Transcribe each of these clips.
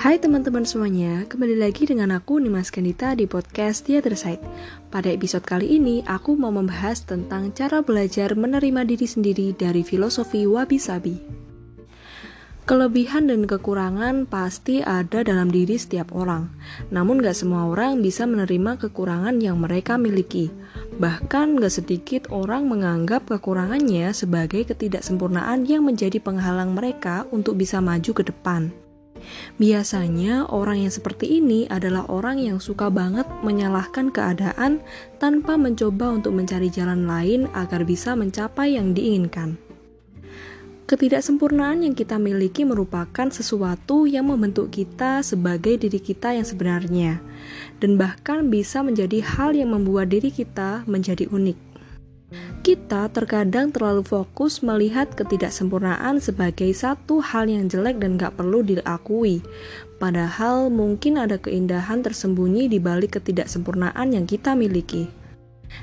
Hai teman-teman semuanya, kembali lagi dengan aku Nimas Kandita di podcast Theater Side. Pada episode kali ini, aku mau membahas tentang cara belajar menerima diri sendiri dari filosofi Wabi Sabi. Kelebihan dan kekurangan pasti ada dalam diri setiap orang, namun gak semua orang bisa menerima kekurangan yang mereka miliki. Bahkan gak sedikit orang menganggap kekurangannya sebagai ketidaksempurnaan yang menjadi penghalang mereka untuk bisa maju ke depan. Biasanya, orang yang seperti ini adalah orang yang suka banget menyalahkan keadaan tanpa mencoba untuk mencari jalan lain agar bisa mencapai yang diinginkan. Ketidaksempurnaan yang kita miliki merupakan sesuatu yang membentuk kita sebagai diri kita yang sebenarnya, dan bahkan bisa menjadi hal yang membuat diri kita menjadi unik. Kita terkadang terlalu fokus melihat ketidaksempurnaan sebagai satu hal yang jelek dan gak perlu diakui. Padahal mungkin ada keindahan tersembunyi di balik ketidaksempurnaan yang kita miliki.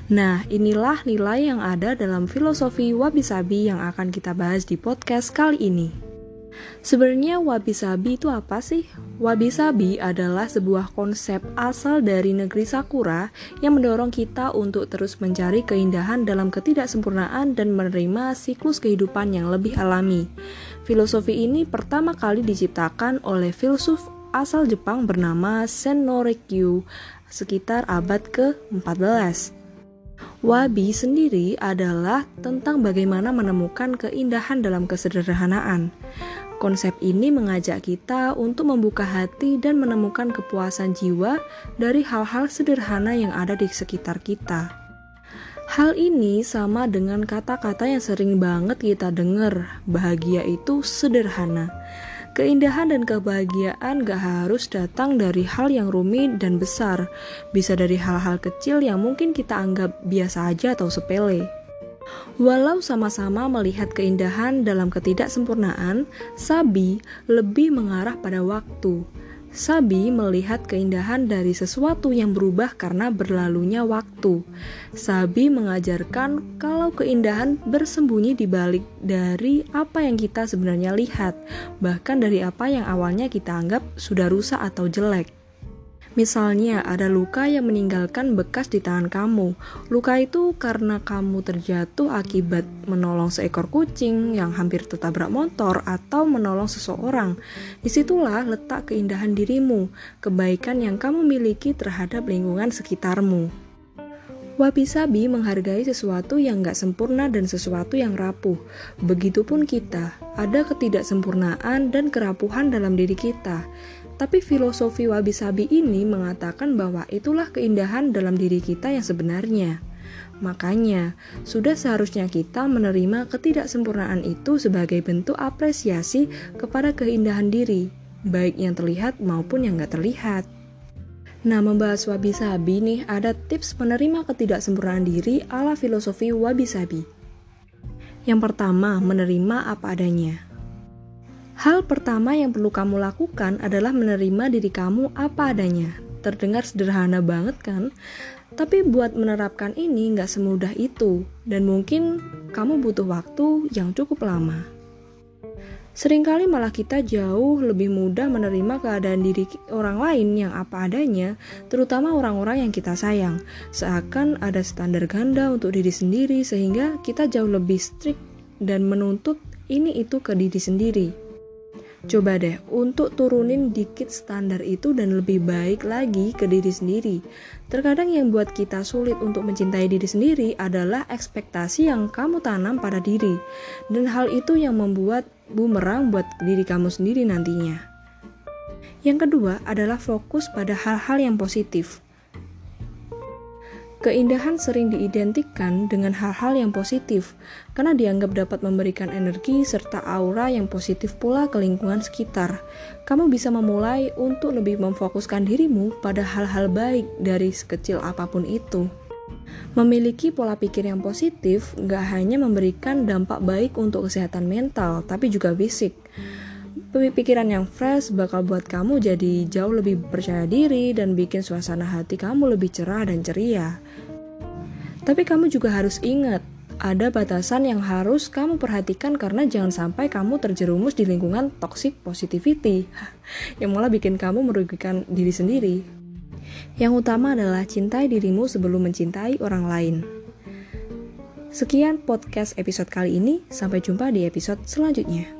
Nah, inilah nilai yang ada dalam filosofi wabi-sabi yang akan kita bahas di podcast kali ini. Sebenarnya wabi-sabi itu apa sih? Wabi-sabi adalah sebuah konsep asal dari negeri Sakura yang mendorong kita untuk terus mencari keindahan dalam ketidaksempurnaan dan menerima siklus kehidupan yang lebih alami. Filosofi ini pertama kali diciptakan oleh filsuf asal Jepang bernama Senno-Rikyu sekitar abad ke-14. Wabi sendiri adalah tentang bagaimana menemukan keindahan dalam kesederhanaan. Konsep ini mengajak kita untuk membuka hati dan menemukan kepuasan jiwa dari hal-hal sederhana yang ada di sekitar kita. Hal ini sama dengan kata-kata yang sering banget kita dengar, bahagia itu sederhana. Keindahan dan kebahagiaan gak harus datang dari hal yang rumit dan besar, bisa dari hal-hal kecil yang mungkin kita anggap biasa aja atau sepele. Walau sama-sama melihat keindahan dalam ketidaksempurnaan, Sabi lebih mengarah pada waktu. Sabi melihat keindahan dari sesuatu yang berubah karena berlalunya waktu. Sabi mengajarkan kalau keindahan bersembunyi di balik dari apa yang kita sebenarnya lihat, bahkan dari apa yang awalnya kita anggap sudah rusak atau jelek. Misalnya, ada luka yang meninggalkan bekas di tangan kamu. Luka itu karena kamu terjatuh akibat menolong seekor kucing yang hampir tertabrak motor atau menolong seseorang. Di situlah letak keindahan dirimu, kebaikan yang kamu miliki terhadap lingkungan sekitarmu. Wabi-sabi menghargai sesuatu yang gak sempurna dan sesuatu yang rapuh. Begitupun kita, ada ketidaksempurnaan dan kerapuhan dalam diri kita. Tapi filosofi wabi-sabi ini mengatakan bahwa itulah keindahan dalam diri kita yang sebenarnya. Makanya, sudah seharusnya kita menerima ketidaksempurnaan itu sebagai bentuk apresiasi kepada keindahan diri, baik yang terlihat maupun yang gak terlihat. Nah, membahas wabi-sabi nih, ada tips menerima ketidaksempurnaan diri ala filosofi wabi-sabi. Yang pertama, menerima apa adanya. Hal pertama yang perlu kamu lakukan adalah menerima diri kamu apa adanya. Terdengar sederhana banget kan? Tapi buat menerapkan ini nggak semudah itu, dan mungkin kamu butuh waktu yang cukup lama. Seringkali malah kita jauh lebih mudah menerima keadaan diri orang lain yang apa adanya, terutama orang-orang yang kita sayang. Seakan ada standar ganda untuk diri sendiri sehingga kita jauh lebih strict dan menuntut ini itu ke diri sendiri. Coba deh untuk turunin dikit standar itu dan lebih baik lagi ke diri sendiri. Terkadang yang buat kita sulit untuk mencintai diri sendiri adalah ekspektasi yang kamu tanam pada diri. Dan hal itu yang membuat bumerang buat diri kamu sendiri nantinya. Yang kedua adalah fokus pada hal-hal yang positif. Keindahan sering diidentikan dengan hal-hal yang positif karena dianggap dapat memberikan energi serta aura yang positif pula ke lingkungan sekitar. Kamu bisa memulai untuk lebih memfokuskan dirimu pada hal-hal baik dari sekecil apa pun itu. Memiliki pola pikir yang positif gak hanya memberikan dampak baik untuk kesehatan mental, tapi juga fisik. Pikiran yang fresh bakal buat kamu jadi jauh lebih percaya diri dan bikin suasana hati kamu lebih cerah dan ceria. Tapi kamu juga harus ingat, ada batasan yang harus kamu perhatikan karena jangan sampai kamu terjerumus di lingkungan toxic positivity yang malah bikin kamu merugikan diri sendiri. Yang utama adalah cintai dirimu sebelum mencintai orang lain. Sekian podcast episode kali ini, sampai jumpa di episode selanjutnya.